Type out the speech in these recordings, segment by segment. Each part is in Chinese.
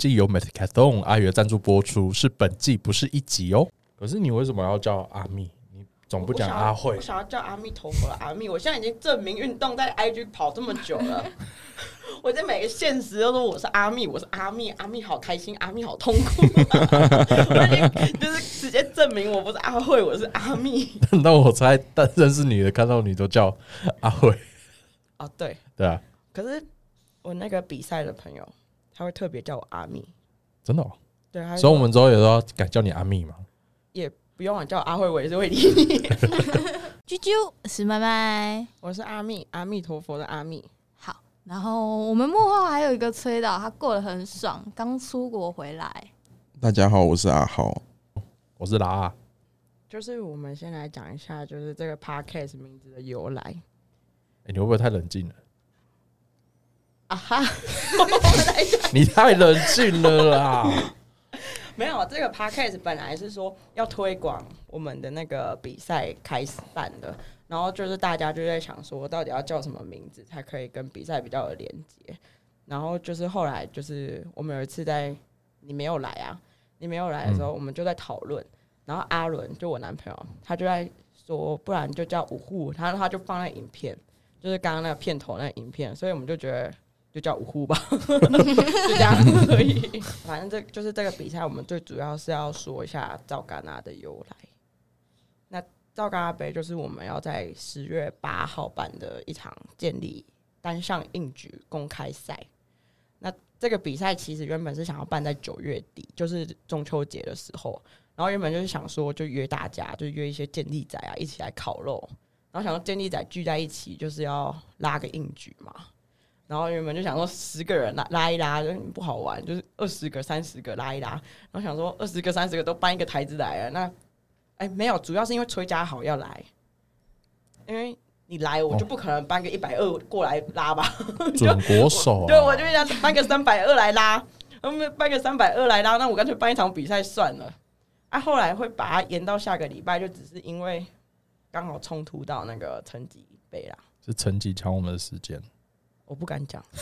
季由 Metcathlon 阿元赞助播出，是本季不是一集哦。可是你为什么要叫阿密？你总不讲阿慧我？想要叫阿弥陀佛的阿密。我现在已经证明运动在 IG 跑这么久了，我在每个现实都说我是阿密，我是阿密，阿密好开心，阿密好痛苦。我已经就是直接证明我不是阿慧，我是阿密。那我猜，但认识你的看到你都叫阿慧，啊，对，对啊，可是我那个比赛的朋友，他会特别叫我阿密。真的、哦。对，他所以我们之后也都要改叫你阿密嘛。也不用叫我阿慧，我也是会理你。啾啾，是麦麦。我是阿密，阿弥陀佛的阿密。好，然后我们幕后还有一个崔导，他过得很爽，刚出国回来。大家好，我是阿豪。我是拉阿，就是我们先来讲一下，就是这个 podcast 名字的由来哎你会不会太冷静了？啊哈。你太冷静了啦！没有，这个 podcast 本来是说要推广我们的那个比赛开始办的，然后就是大家就在想说，到底要叫什么名字才可以跟比赛比较有连接。然后就是后来就是我们有一次在你没有来啊，你没有来的时候，我们就在讨论，然后阿伦就我男朋友，他就在说，不然就叫五户，他他就放在影片，就是刚刚那个片头那个影片，所以我们就觉得就叫五户吧，就这样而已。反正这就是这个比赛，我们最主要是要说一下赵戛纳的由来。那赵戛纳杯就是我们要在十月八号办的一场建立单项硬举公开赛。那这个比赛其实原本是想要办在九月底，就是中秋节的时候。然后原本就是想说，就约大家，就约一些建立仔啊，一起来烤肉。然后想说健力仔聚在一起，就是要拉个硬举嘛。然后原本就想说十个人拉拉一拉就不好玩，就是二十个、三十个拉一拉。然后想说二十个、三十个都搬一个台子来了，那哎没有，主要是因为崔家豪要来，因为你来我就不可能搬个一百二过来拉吧。准 国手啊！对，我就想搬个三百二来拉，他们搬个三百二来拉，那我干脆办一场比赛算了。啊，后来会把它延到下个礼拜，就只是因为刚好冲突到那个成绩杯啦。是成绩抢我们的时间。我不敢讲，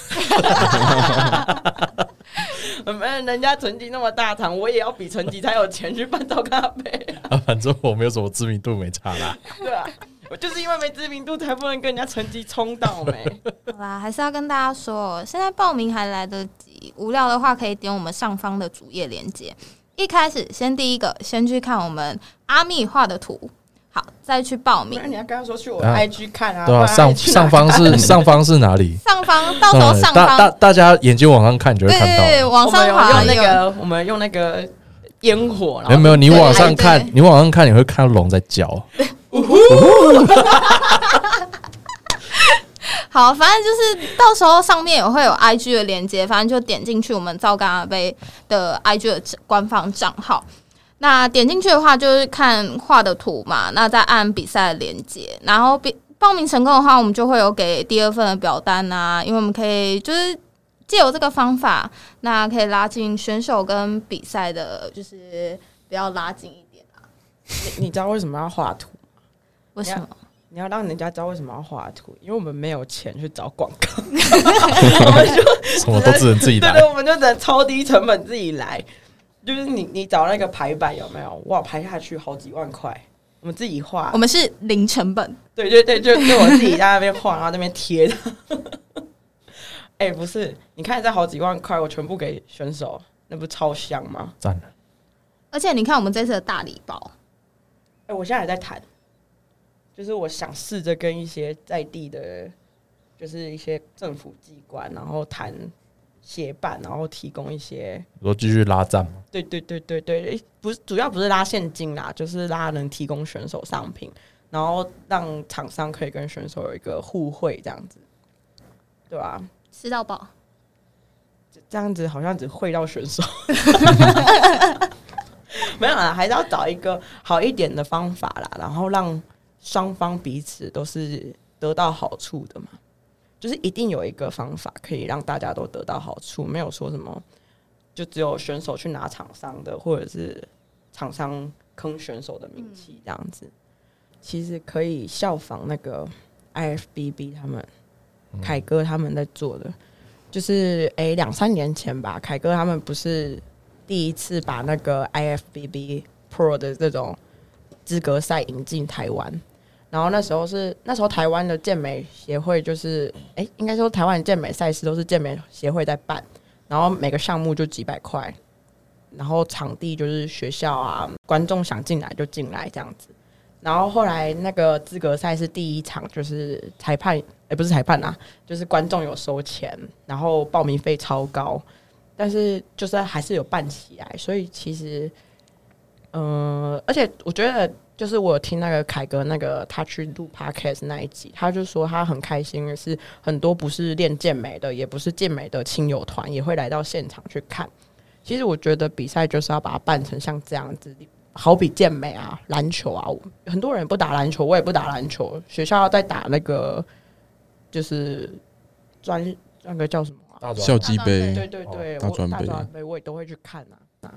没有人家成绩那么大堂，我也要比成绩才有钱去办到咖啡啊，啊，反正我没有什么知名度，没差啦。对啊，我就是因为没知名度，才不能跟人家成绩冲到没。好啦，还是要跟大家说，现在报名还来得及。无聊的话，可以点我们上方的主页链接。一开始先第一个，先去看我们阿密画的图，好，再去报名那。你要跟他说去我的 IG 看啊，对啊，上上方是 上方是哪里？上方到时候上嗯大大方，大家眼睛往上看，你就会看对对。往上滑用那有个，我们用那个烟火，没有没有，你往上对对，看你往上看，你会看到龙在叫。好，反正就是到时候上面也会有 IG 的连接，反正就点进去我们赵嘎纳杯的 IG 的官方账号。那点进去的话，就是看画的图嘛，那再按比赛的连接，然后比报名成功的话，我们就会有给第二份的表单啊，因为我们可以就是借由这个方法，那可以拉近选手跟比赛的，就是比较拉近一点啊。你你知道为什么要画图？为什么？你要让人家知道为什么要画图，因为我们没有钱去找广告，我们就什么都只能自己来对对，。我们就只能超低成本自己来。就是你你找那个排版有没有？哇，排下去好几万块，我们自己画我。们是零成本，对对对，就就我自己在那边画，然后那边贴的。哎、不是，你看这好几万块，我全部给选手，那不超香吗？赞了，而且你看我们这次的大礼包。哎、我现在还在谈，就是我想试着跟一些在地的，就是一些政府机关，然后谈协办，然后提供一些，说继续拉赞吗。对对对对对，诶不是主要不是拉现金啦，就是拉能提供选手商品，然后让厂商可以跟选手有一个互惠这样子，对吧、吃到饱。这样子好像只会到选手，没有啦，还是要找一个好一点的方法啦，然后让双方彼此都是得到好处的嘛。就是一定有一个方法可以让大家都得到好处，没有说什么就只有选手去拿厂商的，或者是厂商坑选手的名气这样子。其实可以效仿那个 IFBB 他们凯哥他们在做的，就是诶两三年前吧，凯哥他们不是第一次把那个 IFBB Pro 的这种资格赛引进台湾，然后那时候是那时候台湾的健美协会就是诶，应该说台湾健美赛事都是健美协会在办，然后每个项目就几百块，然后场地就是学校啊，观众想进来就进来这样子。然后后来那个资格赛是第一场，就是裁判，也不是裁判啊，就是观众有收钱，然后报名费超高，但是就是还是有办起来，所以其实，嗯、而且我觉得就是我听那个凯哥那个他去录 podcast 那一集，他就说他很开心的是，很多不是练健美的，也不是健美的亲友团也会来到现场去看。其实我觉得比赛就是要把它办成像这样子，好比健美啊、篮球啊，很多人不打篮球，我也不打篮球。学校在打那个就是专那个叫什么啊、大专校际杯对对对，我大专杯大专杯我也都会去看啊。啊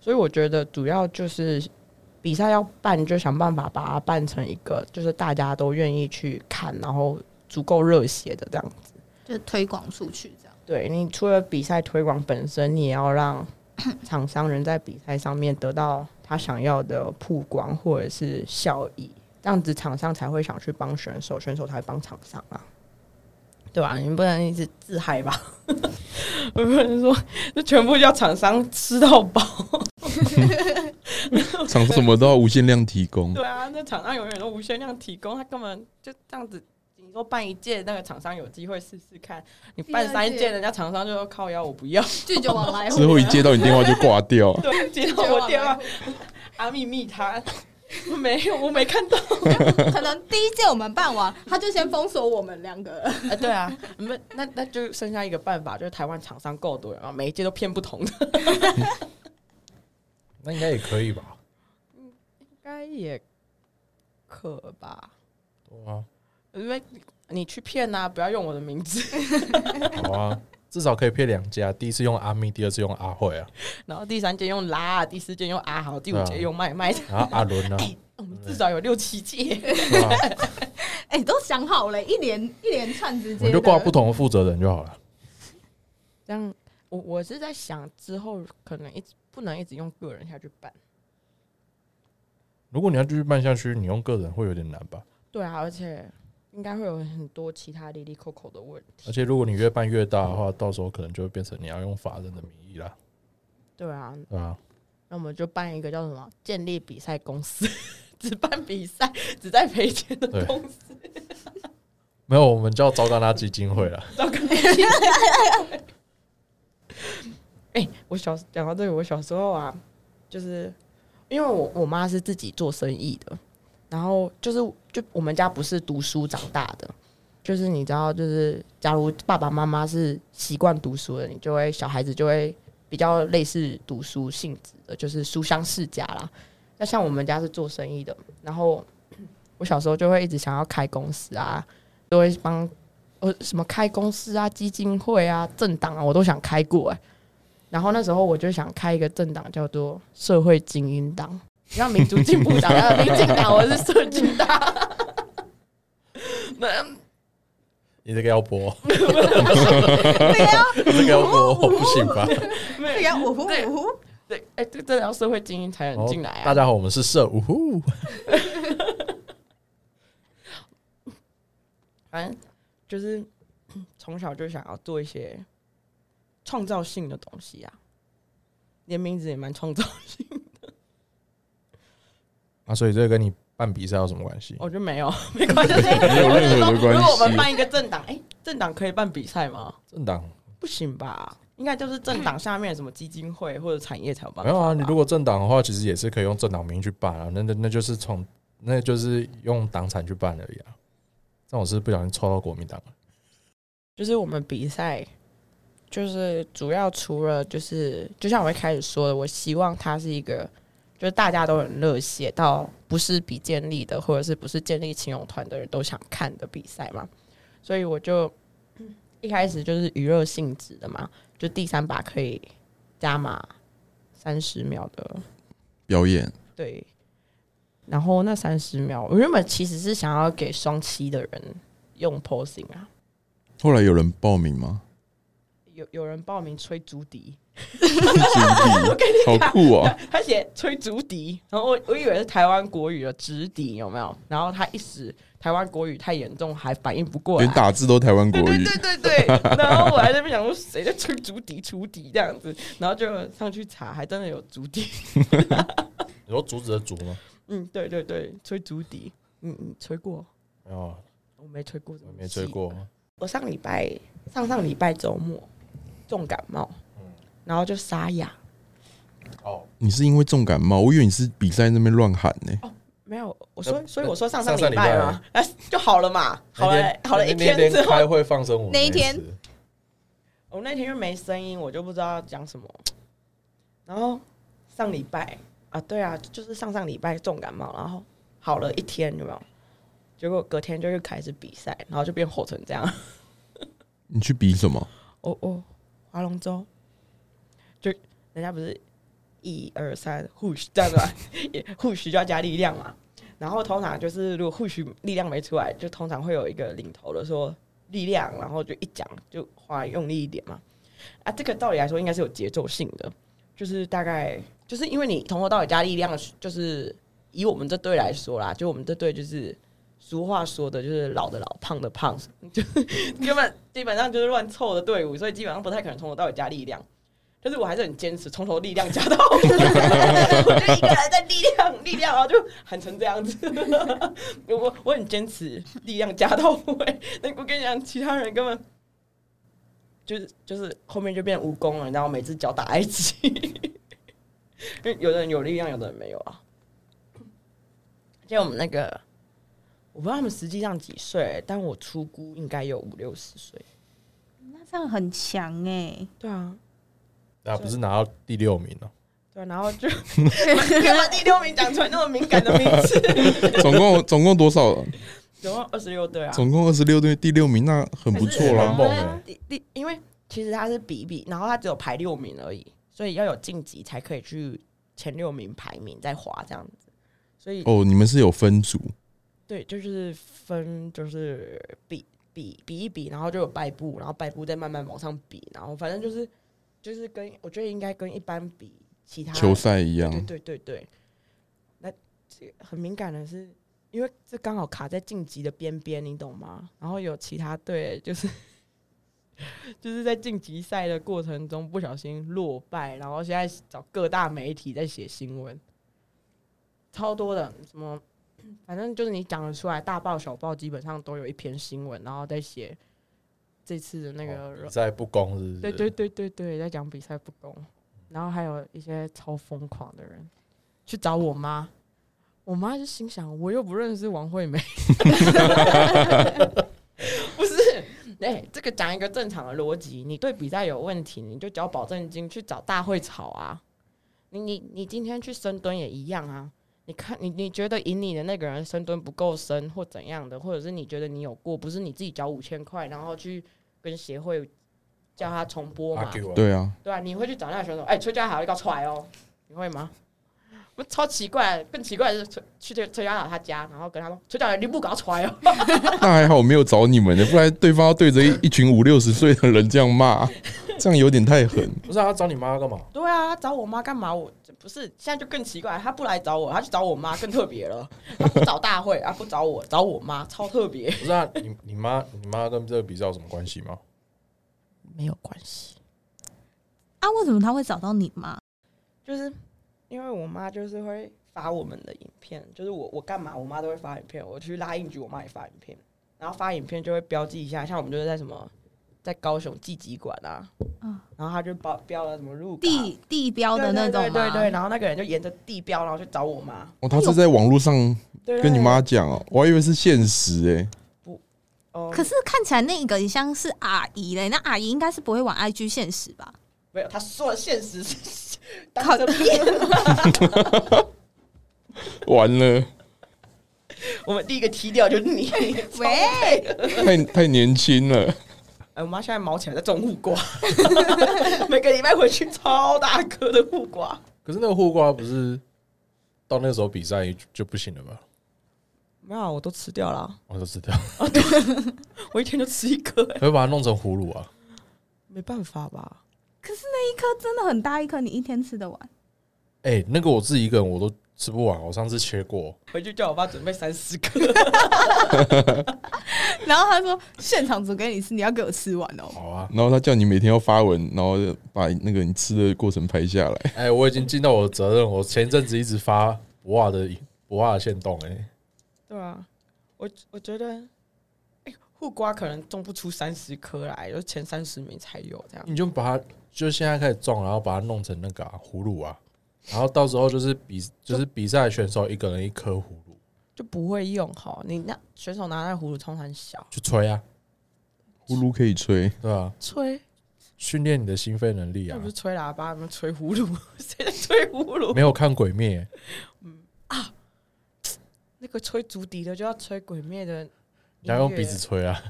所以我觉得主要就是比赛要办，就想办法把它办成一个就是大家都愿意去看，然后足够热血的这样子。就推广出去这样。对你除了比赛推广本身，你也要让 厂商人在比赛上面得到他想要的曝光或者是效益，这样子厂商才会想去帮选手，选手才会帮厂商啊，对吧、你不能一直自嗨吧？我不能说就全部叫厂商吃到饱，厂商什么都要无限量提供，对啊，那厂商永远都无限量提供，他根本就这样子。你说办一届，那个厂商有机会试试看；你办三届，人家厂商就说靠腰，我不要。拒绝往来户，之后一接到你电话就挂掉。对，接到我电话，阿密密他没有，我没看到。可能第一届我们办完，他就先封锁我们两个了。啊，对啊，那那那就剩下一个办法，就是台湾厂商够多然后，每一届都骗不同的，那应该也可以吧？应该也可吧？对啊，因为你去骗啊，不要用我的名字，好啊，至少可以骗两家，第一次用阿咪，第二次用阿慧啊，然后第三件用拉，第四件用阿豪，第五届用麦麦，然后阿伦呢？我们至少有六七届。哎、都想好了，一连一连串直我接们就挂不同的负责人就好了。这样，我我是在想之后可能一直不能一直用个人下去办。如果你要继续办下去，你用个人会有点难吧？对啊，而且应该会有很多其他利利扣扣的问题。而且如果你越办越大的话，到时候可能就会变成你要用法人的名义啦，对啊，对啊？那我们就办一个叫什么建立比赛公司，只办比赛，只在赔钱的公司。没有，我们叫糟糕拉基金会了。哎、我小讲到这个，我小时候啊，就是因为我我妈是自己做生意的，然后就是就我们家不是读书长大的，就是你知道，就是假如爸爸妈妈是习惯读书的，你就会小孩子就会比较类似读书性质的，就是书香世家啦。那像我们家是做生意的，然后我小时候就会一直想要开公司啊，都会帮呃什么开公司啊、基金会啊、政党啊，我都想开过哎、然后那时候我就想开一个政党，叫做社会精英党，像民主进步党，还有民进党，我是社精党。那你这个要播，对呀，你这个要播，不行吧？对呀，呜呼对呜呼，对，哎、这真的要社会精英才能进来啊！大家好，我们是社呜呼，反正就是从小就想要做一些创造性的东西啊，连名字也蛮创造性的。啊，所以这个跟你办比赛有什么关系？我觉得没有，没关系，没有任何的关如果我们。办一个政党，哎、政党可以办比赛吗？政党不行吧？应该就是政党下面什么基金会或者产业才有办法。没有啊，你如果政党的话，其实也是可以用政党名义去办啊，那那那就是从那就是用党产去办而已啊。但我是不小心抽到国民党了，就是我们比赛，就是主要除了就是，就像我一开始说的，我希望它是一个，就是大家都很热血，到不是比建立的，或者是不是建立亲友团的人都想看的比赛嘛，所以我就一开始就是娱乐性质的嘛，就第三把可以加码三十秒的表演。对，然后那三十秒，我原本其实是想要给双七的人用 posing 啊，后来有人报名吗？有有人报名吹竹笛，竹笛，好酷哦！他写吹竹笛，然后我我以为是台湾国语的直笛，有没有？然后他一时台湾国语太严重，还反应不过来连。打字都台湾国语，对对对对对，然后我还在那边想说谁在吹竹笛竹笛这样子，然后就上去查，还真的有竹笛。你说竹子的竹吗？嗯，对对对，吹竹笛，嗯嗯，吹过，没有啊，我没吹过，我没吹。过。我上礼拜上上礼拜周末重感冒，然后就沙哑，哦，你是因为重感冒？我以为你是比赛那边乱喊呢。哦没有，我说所以我说上上上礼拜嘛，哎 就好了嘛，好了好了一天天之后，开会放生我那一天我那天就没声音，我就不知道要讲什么。然后上礼拜啊，对啊，就是上上礼拜重感冒，然后好了一天，有没有？结果隔天就又开始比赛，然后就变吼成这样。你去比什么？哦哦，划龙舟，就人家不是一二三 push 这样子嘛，push 就要加力量嘛。然后通常就是如果 push 力量没出来，就通常会有一个领头的说力量，然后就一讲就划用力一点嘛。啊，这个道理来说应该是有节奏性的，就是大概就是因为你从头到尾加力量，就是以我们这队来说啦，就我们这队就是俗话说的，就是老的老，胖的胖，就根本基本上就是乱凑的队伍，所以基本上不太可能从头到尾加力量。但是我还是很坚持，从头力量加到尾，我就一个人在力量力量，然后就喊成这样子。我我很坚持力量加到尾，那我跟你讲，其他人根本就是就是后面就变蜈蚣了，然后每只脚打在一起。因为有的人有力量，有的人没有啊。就我们那个，我不知道他们实际上几岁，但我出估应该有五六十岁。那这样很强哎、对啊，啊，不是拿到第六名哦了。对啊，然后就 干嘛第六名讲出来那么敏感的名字？总共总共多少？总共二十六队啊。总共二十六队，第六名，那很不错很啦。猛哎！第第，因为其实他是比一比，然后他只有排六名而已，所以要有晋级才可以去前六名排名再划这样子。所以哦，你们是有分组，对，就是分就是比比比一比，然后就有败部，然后败部再慢慢往上比，然后反正就是就是跟我觉得应该跟一般比其他球赛一样对。对对对。那这很敏感的是，因为这刚好卡在晋级的边边，你懂吗？然后有其他队就是 就是在晋级赛的过程中不小心落败，然后现在找各大媒体在写新闻，超多的什么。反正就是你讲得出来，大报小报基本上都有一篇新闻，然后在写这次的那个哦比赛不公是不是？对对对对对，在讲比赛不公，然后还有一些超疯狂的人去找我妈，我妈就心想，我又不认识王惠美，不是，哎、这个讲一个正常的逻辑，你对比赛有问题，你就交保证金去找大会吵啊，你你你今天去深蹲也一样啊。你看，你你觉得赢你的那个人深蹲不够深，或怎样的，或者是你觉得你有过，不是你自己交五千块，然后去跟协会叫他重播嘛对啊，对啊，你会去找那个选手，哎、崔佳豪要出来哦，你会吗？不超奇怪，更奇怪的是崔去崔崔家豪他家，然后跟他说崔佳豪你不搞出来哦，那还好我没有找你们的，不然对方要对着一一群五六十岁的人这样骂，这样有点太狠。不是啊他找你妈干嘛？对啊，他找我妈干嘛？我不是现在就更奇怪，他不来找我，他去找我妈更特别了，他不找大会啊，不找我，找我妈，超特别，不是啊，你你妈你妈跟这个比赛有什么关系吗？没有关系，啊，为什么他会找到你妈？就是因为我妈就是会发我们的影片，就是我我干嘛，我妈都会发影片。我去拉印局，我妈也发影片，然后发影片就会标记一下，像我们就是在什么在高雄纪集馆啊，嗯。然后他就标标了什么入地地标的那种吗？对对对对，然后那个人就沿着地标，然后去找我妈，哦，他是在网络上跟你妈讲哦，我还以为是现实哎。哦，可是看起来那个像是阿姨嘞，那阿姨应该是不会玩 IG 现实吧？没有，他说的现实是当靠着面，完了，我们第一个踢掉就是你，喂，太太年轻了。哎，我妈现在毛起来在种护瓜，每个礼拜回去超大颗的护瓜。可是那个护瓜不是到那时候比赛就就不行了吧？没有啊，我都吃掉了啊，我都吃掉啊！对，我一天就吃一颗、欸。会把它弄成葫芦啊。没办法吧？可是那一颗真的很大一颗，你一天吃得完？哎、那个我自己一个人我都吃不完，我上次切过，回去叫我爸准备三十颗。然后他说现场煮给你吃，你要给我吃完哦。好啊。然后他叫你每天要发文，然后把那个你吃的过程拍下来。哎、我已经尽到我的责任，我前一阵子一直发博瓦的博瓦的线动，哎，对啊，我我觉得，哎、护瓜可能种不出三十颗来，就前三十名才有这样。你就把它就现在开始种，然后把它弄成那个啊葫芦啊，然后到时候就是比就是比赛选手一个人一颗葫芦。就不会用哈，你那选手拿那葫芦通常小，去吹啊，葫芦可以吹，对吧、吹。训练你的心肺能力啊。又不。是吹喇叭，不是吹葫芦，谁在吹葫芦？没有看鬼灭。啊，那个吹竹笛的就要吹鬼灭的，你要用鼻子，吹啊，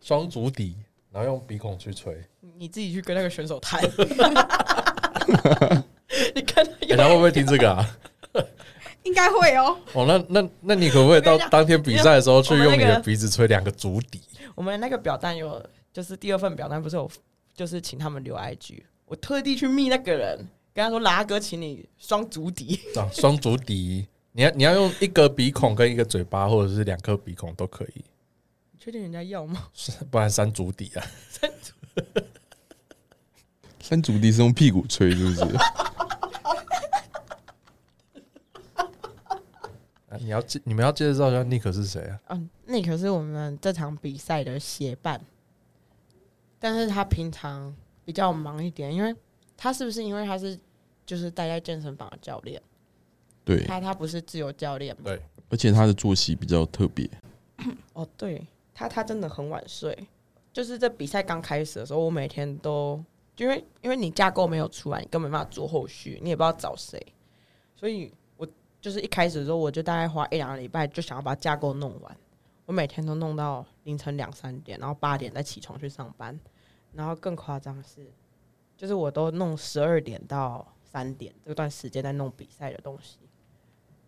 双竹笛，然后用鼻孔去吹。你自己去跟那个选手谈。你看他哎、有他会不会听这个啊？应该会哦。哦，那那那你可不可以到当天比赛的时候去用你的鼻子吹两个足底？我们那个表单有，就是第二份表单不是有，就是请他们留 IG，我特地去密那个人，跟他说拉哥，请你双足底。这样双足底，你要你要用一个鼻孔跟一个嘴巴，或者是两颗鼻孔都可以，你确定人家要吗？不然三足底啊。三足底是用屁股吹，是不是？你要介你们要介绍一下 Nick 是谁啊？嗯，那可是我们这场比赛的协办，但是他平常比较忙一点，因为他是不是因为他是就是待在健身房的教练，对，他他不是自由教练嘛？对，而且他的作息比较特别，哦，对。他他真的很晚睡，就是这比赛刚开始的时候，我每天都因为因为你架构没有出来，你根本没办法做后续，你也不知道找谁，所以我就是一开始的时候，我就大概花一两个礼拜就想要把架构弄完，我每天都弄到凌晨两三点，然后八点再起床去上班，然后更夸张的是，就是我都弄十二点到三点这段时间在弄比赛的东西。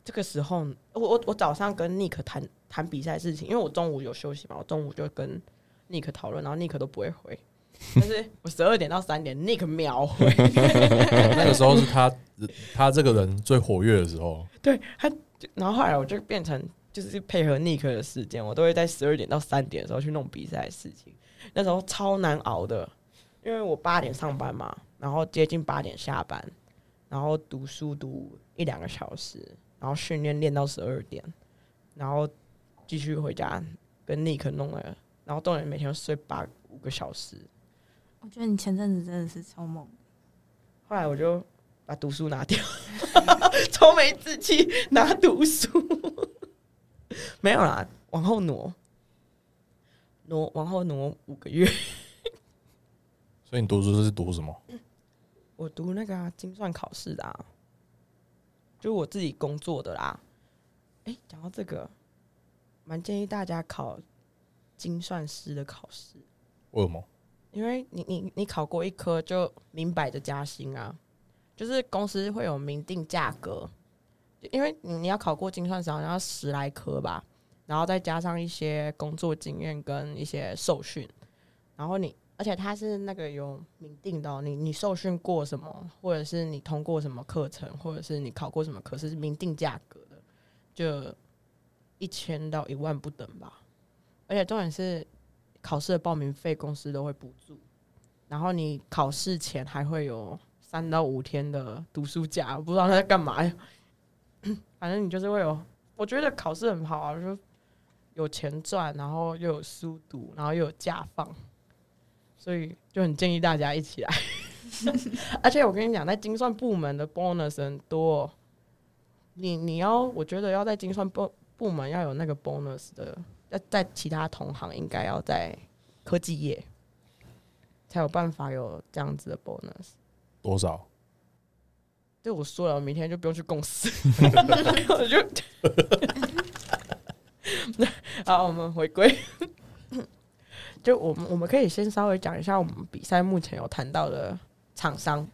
这个时候，我我我早上跟 Nick 谈谈比赛事情，因为我中午有休息嘛，我中午就跟 Nick 讨论，然后 Nick 都不会回，但是我十二点到三点，Nick 秒回，那个时候是他他这个人最活跃的时候。对他，然后后来我就变成就是配合 Nick 的时间，我都会在十二点到三点的时候去弄比赛的事情，那时候超难熬的，因为我八点上班嘛，然后接近八点下班，然后读书读一两个小时，然后训练练到十二点，然后继续回家跟 Nick 弄了，然后重点每天睡八五个小时，我觉得你前阵子真的是超猛，后来我就把读书拿掉，超没志气，拿读书。没有啦，往后挪，挪往后挪五个月。所以你读书是读什么？我读那个啊精算考试的啊，就我自己工作的啦。哎、讲到这个，蛮建议大家考精算师的考试。为什么？因为你你你考过一科就明摆着加薪啊，就是公司会有明定价格，因为你你要考过精算师好像要十来科吧，然后再加上一些工作经验跟一些受训，然后你而且他是那个有明定的、你你受训过什么，或者是你通过什么课程，或者是你考过什么科是明定价格的，就一千到一万不等吧，而且重点是。考试的报名费公司都会补助，然后你考试前还会有三到五天的读书假，不知道他在干嘛呀。反正你就是会有，我觉得考试很好啊，就有钱赚，然后又有书读，然后又有假放，所以就很建议大家一起来。而且我跟你讲，在精算部门的 bonus 很多，你你要我觉得要在精算部部门要有那个 bonus 的。在在其他同行应该要在科技业才有办法有这样子的 bonus。多少？对我说了，我明天就不用去公司，我就 好，我们回归。就我们我们可以先稍微讲一下我们比赛目前有谈到的厂商。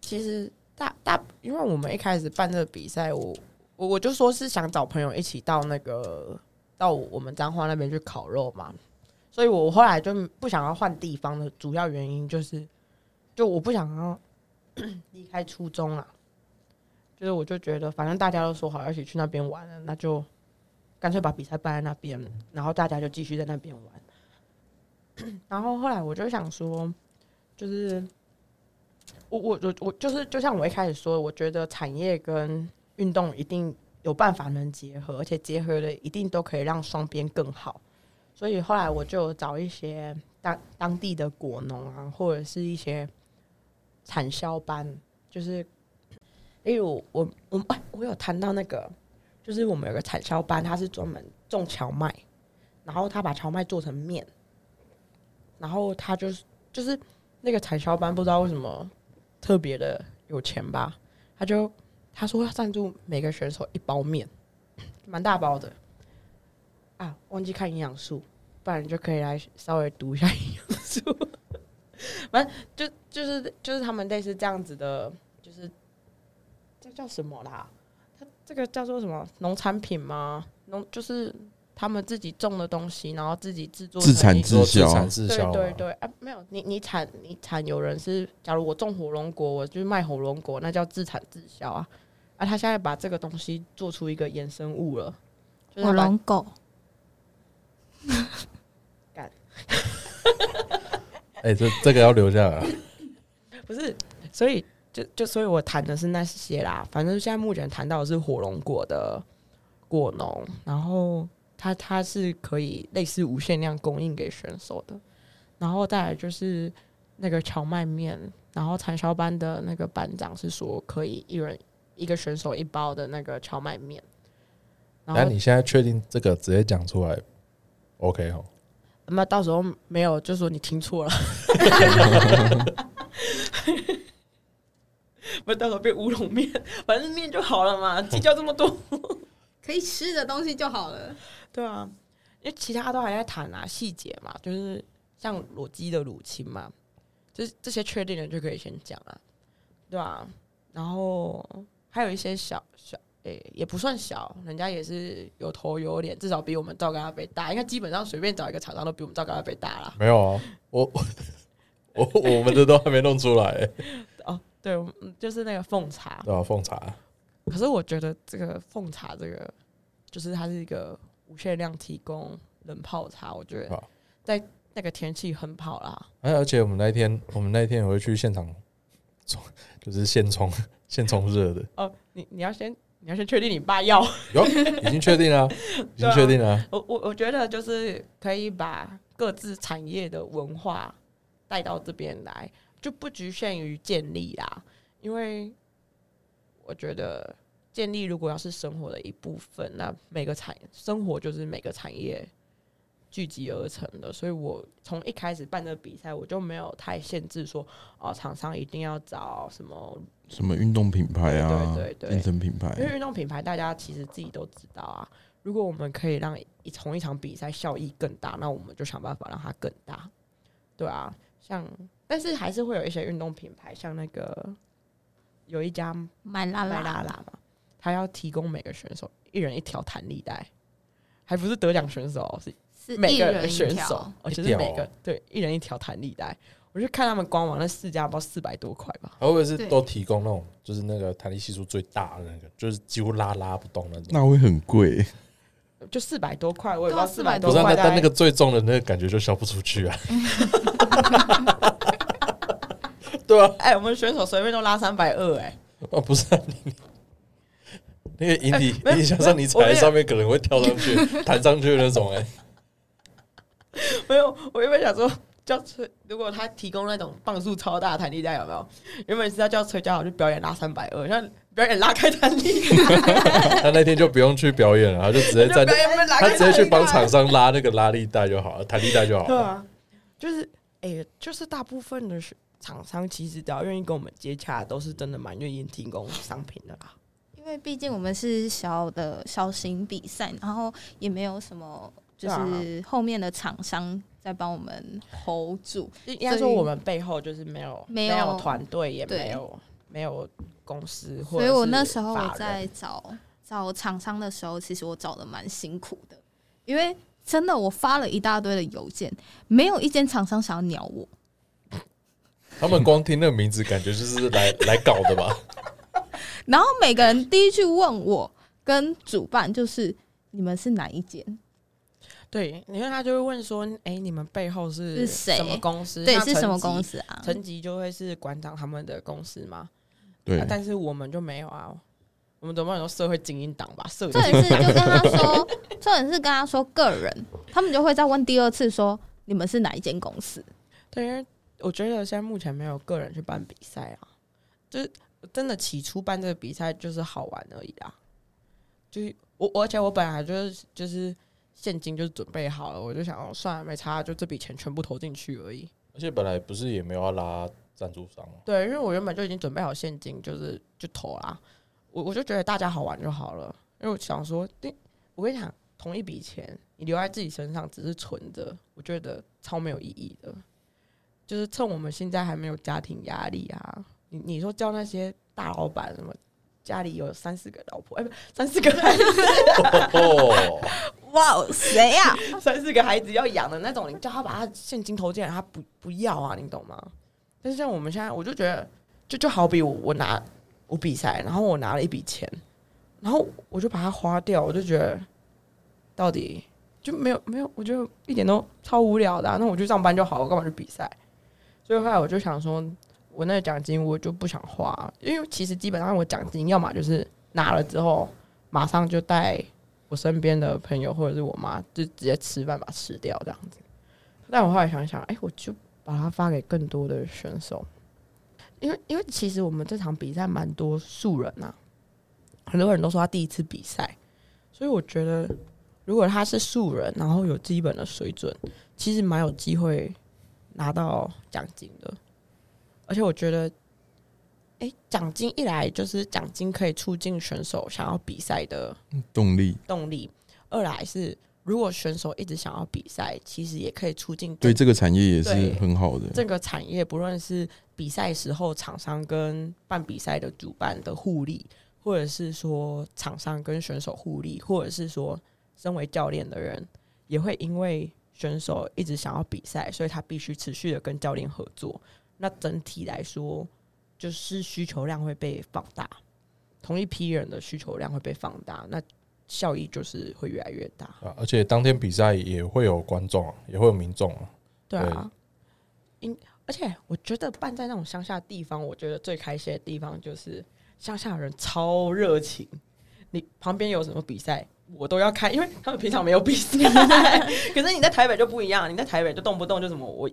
其实大大，因为我们一开始办这个比赛，我我我就说是想找朋友一起到那个。到我们彰化那边去烤肉嘛，所以我后来就不想要换地方的主要原因就是，就我不想要 离开初衷啊，就是我就觉得反正大家都说好要一起去那边玩了，那就干脆把比赛办在那边，然后大家就继续在那边玩。然后后来我就想说，就是我我我我就是就像我一开始说，我觉得产业跟运动一定有办法能结合，而且结合的一定都可以让双边更好。所以后来我就找一些当当地的果农啊，或者是一些产销班，就是例如我我哎，我有谈到那个，就是我们有个产销班，他是专门种荞麦，然后他把荞麦做成面，然后他就是就是那个产销班不知道为什么特别的有钱吧，他就他说要赞助每个选手一包面，蛮大包的。啊，忘记看营养素，不然你就可以来稍微读一下营养素。反正就就是就是他们类似这样子的，就是这叫什么啦？它这个叫做什么农产品吗？农就是他们自己种的东西，然后自己制作自产自自销对产自销啊，对对，啊，没有你你产你产有人是，假如我种火龙果，我就是卖火龙果，那叫自产自销啊。啊，他现在把这个东西做出一个衍生物了，就是火龙狗，哎，这这个要留下来啊。不是，所以就就所以我谈的是那些啦。反正现在目前谈到的是火龙果的果农，然后它它是可以类似无限量供应给选手的，然后再来就是那个荞麦面，然后产销班的那个班长是说可以一人一个选手一包的那个荞麦面，那你现在确定这个直接讲出来？OK 哦，那到时候没有就说你听错了。不，到时候变乌龙面，反正面就好了嘛，计较这么多。可以吃的东西就好了。对啊，因为其他都还在谈啊，细节嘛，就是像裸鸡的乳清嘛，这这些确定的就可以先讲啊，对啊，然后还有一些小小，诶、也不算小，人家也是有头有脸，至少比我们赵干杯大。应该基本上随便找一个厂商都比我们赵干杯大啦。没有啊，我 我我我们的都还没弄出来，欸哦，对，嗯就是那个奉茶，对啊？奉茶可是我觉得这个奉茶这个，就是它是一个无限量提供冷泡茶，我觉得在那个天气很好啦。哎，而且我们那一天，我们那一天也会去现场冲，就是现冲现冲热的，哦，你你要先你要先确定你爸要，有已经确定了，已经确定了。我我我觉得就是可以把各自产业的文化带到这边来，就不局限于建立啦，因为我觉得建立如果要是生活的一部分，那每个产生活就是每个产业聚集而成的，所以我从一开始办这个比赛，我就没有太限制说哦，厂商一定要找什么什么运动品牌啊，对对对对健身品因为，运动品牌，大家其实自己都知道啊。如果我们可以让一从一场比赛效益更大，那我们就想办法让它更大，对啊。像，但是还是会有一些运动品牌，像那个有一家买拉麦拉拉拉嘛，他要提供每个选手一人一条弹力带，还不是得奖选手哦，是是每个人一选手，而且是每个对一人一条弹力带。我去看他们官网那四家，不知道四百多块吧。会不会是都提供那种，就是那个弹力系数最大的那个，就是几乎拉拉不动那种？那会很贵。就四百多块，我也不知道四对啊400百多块。不是啊，那但那个最重的那个感觉就销不出去啊。对啊，哎、我们选手随便都拉三百二，哎，哦不是啊，你那个引体引体向上，你踩在上面可能会跳上去、弹上去的那种哎。没有，我原本想说叫崔，如果他提供那种磅数超大的弹力带，有没有？原本是要叫崔家豪去表演拉三百二，像表演拉开弹力，他那天就不用去表演了，他就直接在他开直接去帮厂商拉那个拉力带就好了，弹力带就好了。对了。啊，就是哎、就是大部分的厂商其实只要愿意跟我们接洽，都是真的蛮愿意提供商品的啦。因为毕竟我们是小的小型比赛，然后也没有什么就是后面的厂商在帮我们 hold 住。应该说我们背后就是没有没有有团队，也没有没有公司，或所以我那时候我在找找厂商的时候，其实我找的蛮辛苦的，因为真的我发了一大堆的邮件，没有一间厂商想要鸟我。他们光听那个名字，感觉就是来 来搞的吧？然后每个人第一句问我跟主办就是你们是哪一间？对，因为他就会问说，哎、你们背后是是什么公司？对，是什么公？司啊？层级就会是馆长他们的公司吗，对啊，但是我们就没有啊，我们总不能说社会精英党吧？社重点是就跟他说，重点是跟他说个人，他们就会再问第二次说你们是哪一间公司？对，因为我觉得现在目前没有个人去办比赛啊，就是真的起初办这个比赛就是好玩而已啊。就是我，我而且我本来就是就是现金就是准备好了，我就想哦算了没差，就这笔钱全部投进去而已。而且本来不是也没有要拉赞助商吗？对，因为我原本就已经准备好现金，就是就投啦。我我就觉得大家好玩就好了，因为我想说，对我跟你讲，同一笔钱你留在自己身上只是存着，我觉得超没有意义的。就是趁我们现在还没有家庭压力啊，你你说叫那些大老板什么家里有三四个老婆，哎、不三四个孩子，哦，哇，谁呀、三四个孩子要养的那种，你叫他把他现金投进来，他不不要啊，你懂吗？但是像我们现在，我就觉得，就就好比我我拿我比赛，然后我拿了一笔钱，然后我就把它花掉，我就觉得到底就没有没有，我就一点都超无聊的啊、那我去上班就好，我干嘛去比赛？所以后来我就想说，我那个奖金我就不想花，因为其实基本上我奖金要么就是拿了之后马上就带我身边的朋友或者是我妈，就直接吃饭把它吃掉这样子。但我后来想想，哎、我就把它发给更多的选手，因为因为其实我们这场比赛蛮多素人啊，很多人都说他第一次比赛，所以我觉得如果他是素人，然后有基本的水准，其实蛮有机会拿到奖金的。而且我觉得，哎、奖金一来就是奖金可以促进选手想要比赛的动力动力；二来是如果选手一直想要比赛，其实也可以促进对这个产业也是很好的。这个产业，不论是比赛时候厂商跟办比赛的主办的互利，或者是说厂商跟选手互利，或者是说身为教练的人也会因为选手一直想要比赛，所以他必须持续的跟教练合作。那整体来说，就是需求量会被放大，同一批人的需求量会被放大，那效益就是会越来越大。啊，而且当天比赛也会有观众啊，也会有民众啊。对啊，因而且我觉得办在那种乡下地方，我觉得最开心的地方就是乡下人超热情，你旁边有什么比赛。我都要看，因为他们平常没有比赛。可是你在台北就不一样，你在台北就动不动就什么我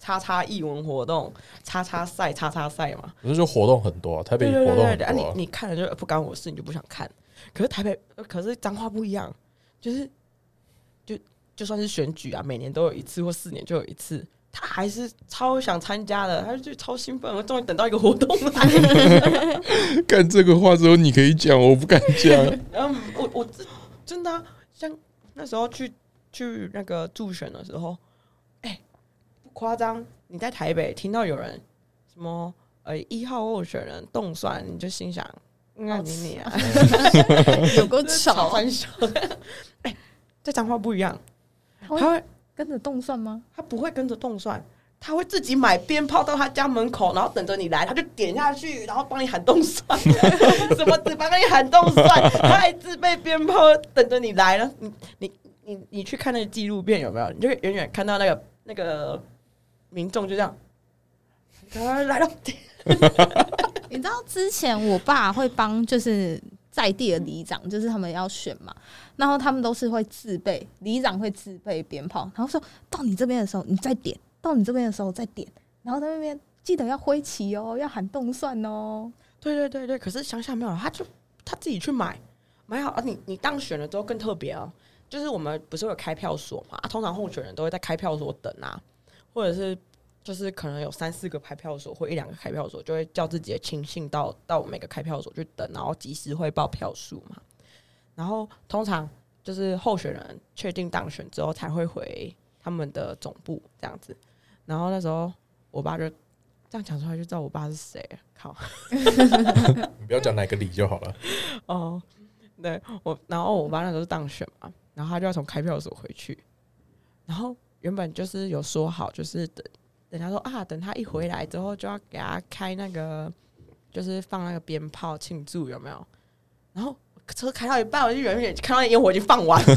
叉叉艺文活动、叉叉赛、叉叉赛嘛。可是就活动很多、啊，台北活动很多、啊，你你看了就不干我事，你就不想看。可是台北，可是脏话不一样，就是就就算是选举啊，每年都有一次或四年就有一次，他还是超想参加的，他就超兴奋，我终于等到一个活动了。干这个话之后，你可以讲，我不敢讲。然 后我我真真的啊、像那时候去去那个助选的时候，夸张，你在台北听到有人什么呃一号候选人动算，你就心想，那你你啊。有够 吵吵，很小。哎、这脏话不一样，他会跟着动蒜吗？他不会跟着动蒜，他会自己买鞭炮到他家门口，然后等着你来，他就点下去，然后帮你喊动蒜，什么只帮你喊动蒜，他还自备鞭炮等着你来了。你你你你去看那个纪录片有没有？你就远远看到那个那个民众就这样。啊来了，你知道之前我爸会帮就是在地的里长，就是他们要选嘛，然后他们都是会自备，里长会自备鞭炮，然后说到你这边的时候你再点，到你这边的时候再点，然后在那边记得要挥旗哦，要喊动算哦。对对对对，可是乡下没有，他就他自己去买，买好啊。你你当选了之后更特别哦，就是我们不是会有开票所嘛、啊，通常候选人都会在开票所等啊，或者是就是可能有三四个开票所或一两个开票所，就会叫自己的亲信到到每个开票所去等，然后及时汇报票数嘛。然后通常就是候选人确定当选之后才会回他们的总部这样子。然后那时候我爸就这样讲出来，就知道我爸是谁了。靠！你不要讲哪个里就好了。哦，对我，然后我爸那时候是当选嘛，然后他就要从开票所回去，然后原本就是有说好，就是等等他说啊，等他一回来之后就要给他开那个，就是放那个鞭炮庆祝，有没有？然后车开到一半，我就远远看到烟火已经放完，我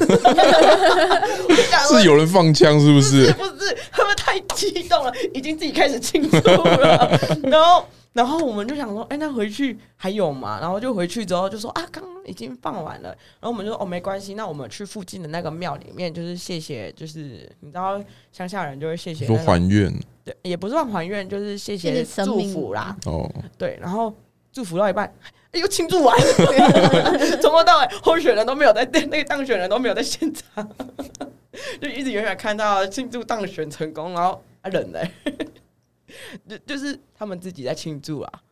就想说是有人放枪是不是？不是，他们太激动了，已经自己开始庆祝了。然后，然后我们就想说，哎、那回去还有吗？然后就回去之后就说啊，刚刚已经放完了。然后我们就说哦，没关系，那我们去附近的那个庙里面，就是谢谢，就是你知道乡下人就会谢谢、说那个，还愿对，也不是算还愿，就是谢谢谢祝福啦。哦，对，然后祝福到一半，哎又庆祝完，从头到尾候选人都没有在，那个当选人都没有在现场，就一直远远看到庆祝当选成功，然后啊人呢，就就是他们自己在庆祝啊。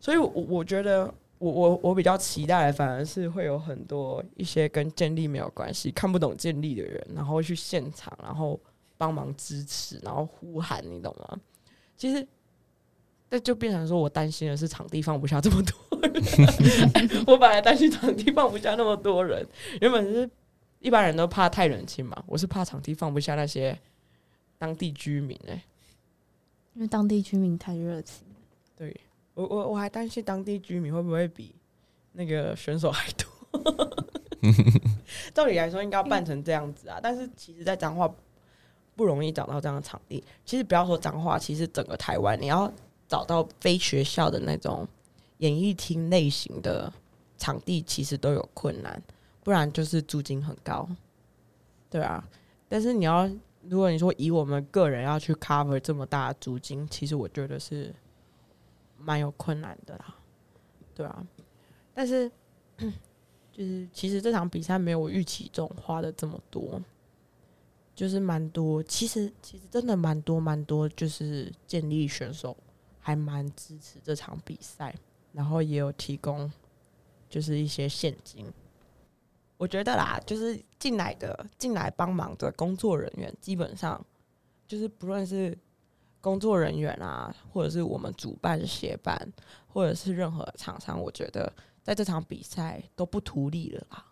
所以我，我觉得我我我比较期待，反而是会有很多一些跟建立没有关系、看不懂建立的人，然后去现场，然后帮忙支持，然后呼喊，你懂吗？其实，那就变成说我担心的是场地放不下这么多人。我本来担心场地放不下那么多人，原本是一般人都怕太冷清嘛，我是怕场地放不下那些当地居民哎、因为当地居民太热情。对我我我还担心当地居民会不会比那个选手还多。照理来说应该要办成这样子啊，但 是其实，在彰化不容易找到这样的场地。其实不要说彰化，其实整个台湾你要找到非学校的那种演艺厅类型的场地，其实都有困难，不然就是租金很高。对啊，但是你要如果你说以我们个人要去 cover 这么大的租金，其实我觉得是蛮有困难的啦。对啊，但是 就是其实这场比赛没有我预期中花的这么多，就是蛮多。其实其实真的蛮多蛮多，就是建立选手还蛮支持这场比赛，然后也有提供就是一些现金。我觉得啦，就是进来的进来帮忙的工作人员，基本上就是不论是工作人员啊，或者是我们主办协办，或者是任何厂商，我觉得在这场比赛都不图利了啦，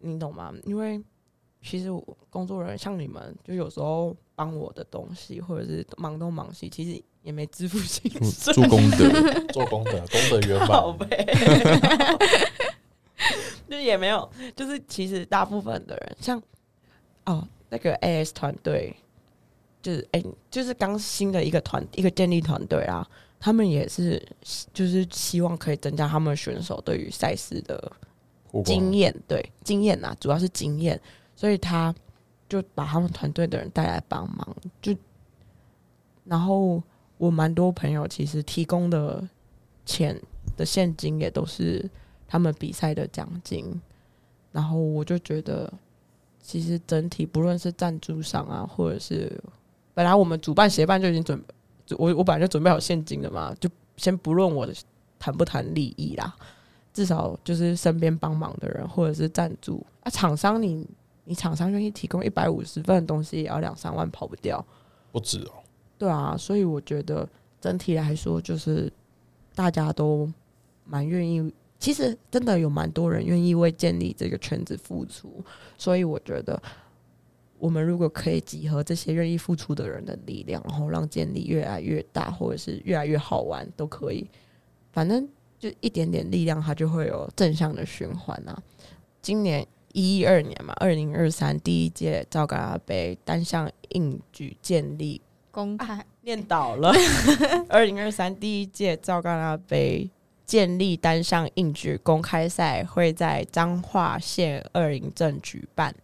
你懂吗？因为其实我工作人员像你们，就有时候帮我的东西，或者是忙东忙西，其实也没支付 薪水，做功德，做功德，功德圆好满。呗，就是也没有，就是其实大部分的人，像哦那个 AS 团队，就是哎、就是刚新的一个团一个建立团队啊，他们也是就是希望可以增加他们选手对于赛事的经验，对经验呐，主要是经验，所以他就把他们团队的人带来帮忙，就然后我蛮多朋友其实提供的钱的现金也都是他们比赛的奖金，然后我就觉得其实整体不论是赞助商啊，或者是本来我们主办协办就已经准备，我我本来就准备好现金的嘛，就先不论我的谈不谈利益啦，至少就是身边帮忙的人或者是赞助。啊，厂商你你厂商愿意提供一百五十份的东西，也要两三万跑不掉。不止哦，对啊，所以我觉得整体来说，就是大家都蛮愿意，其实真的有蛮多人愿意为建立这个圈子付出，所以我觉得我们如果可以集合这些愿意付出的人的力量，然后让建立越来越大，或者是越来越好玩，都可以，反正就一点点力量，它就会有正向的循环啊。今年一二年嘛，二零二三第一届赵嘎拉杯单项硬举建立公开念倒了。二零二三第一届赵嘎拉杯建立单项硬举公开赛会在彰化县二林镇举办，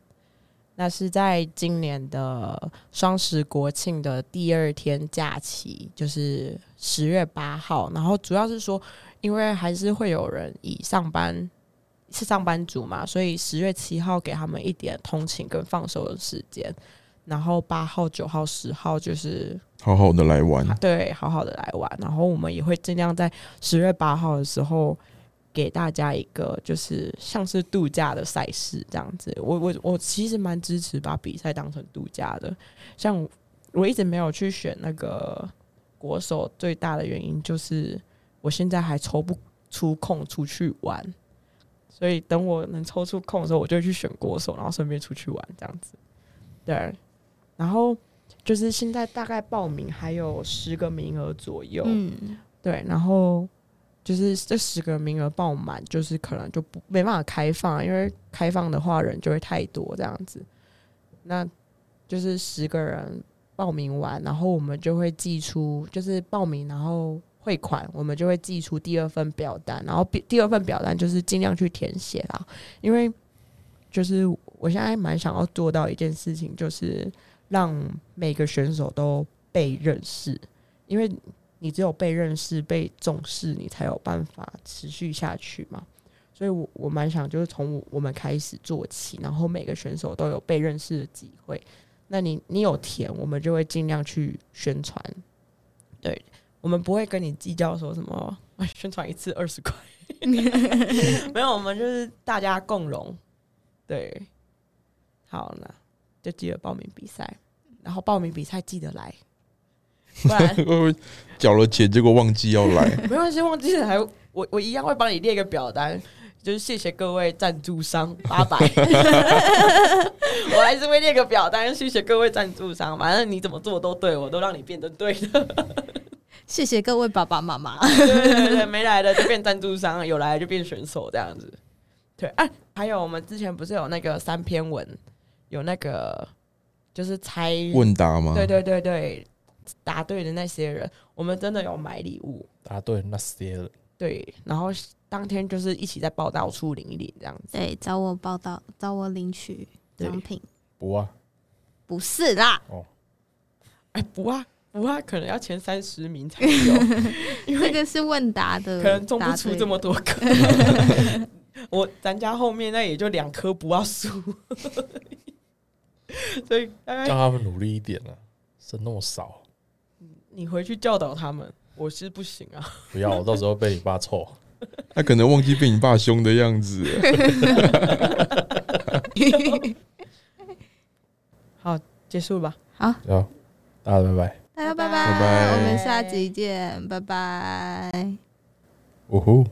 那是在今年的双十国庆的第二天假期，就是十月八号。然后主要是说，因为还是会有人以上班是上班族嘛，所以十月七号给他们一点通勤跟放手的时间。然后八号、九号、十号就是好好的来玩，对，好好的来玩。然后我们也会尽量在十月八号的时候给大家一个就是像是度假的赛事这样子。我我我其实蛮支持把比赛当成度假的。像我一直没有去选那个国手，最大的原因就是我现在还抽不出空出去玩。所以等我能抽出空的时候，我就去选国手，然后顺便出去玩这样子。对，然后就是现在大概报名还有十个名额左右，嗯，对，然后就是这十个名额报满，就是可能就不没办法开放，因为开放的话人就会太多这样子。那就是十个人报名完，然后我们就会寄出，就是报名然后汇款，我们就会寄出第二份表单，然后第第二份表单就是尽量去填写啦，因为就是我现在蛮想要做到一件事情，就是让每个选手都被认识，因为你只有被认识、被重视，你才有办法持续下去嘛。所以我，我蛮想就是从我们开始做起，然后每个选手都有被认识的机会。那你你有填，我们就会尽量去宣传。对，我们不会跟你计较说什么哎 宣传一次二十块，没有，我们就是大家共荣。对，好，那就记得报名比赛，然后报名比赛记得来，不然会不会缴了钱结果忘记要来？没关系，忘记了还 我我一样会帮你列一个表单，就是谢谢各位赞助商八百，我还是会列个表单，谢谢各位赞助商，反正你怎么做都对，我都让你变得对的。谢谢各位爸爸妈妈。对对对，没来的就变赞助商，有来的就变选手这样子。对，啊，还有我们之前不是有那个三篇文，有那个就是猜问答吗？对对对对，答对的那些人，我们真的有买礼物。答对那些了，对，然后当天就是一起在报道处领一领这样子。对，找我报道，找我领取对奖品。不啊，不是啦，哦哎，不啊不啊，可能要前三十名才有，因为这个是问答的，可能种不出答对这么多颗。我咱家后面那也就两棵不要树，所以叫他们努力一点啊，生那么少，你回去教导他们，我是不行啊。不要，我到时候被你爸臭。他可能忘记被你爸凶的样子。好，结束吧。好，好，大家拜拜。大家拜拜拜我们下集见，拜拜。呜呼。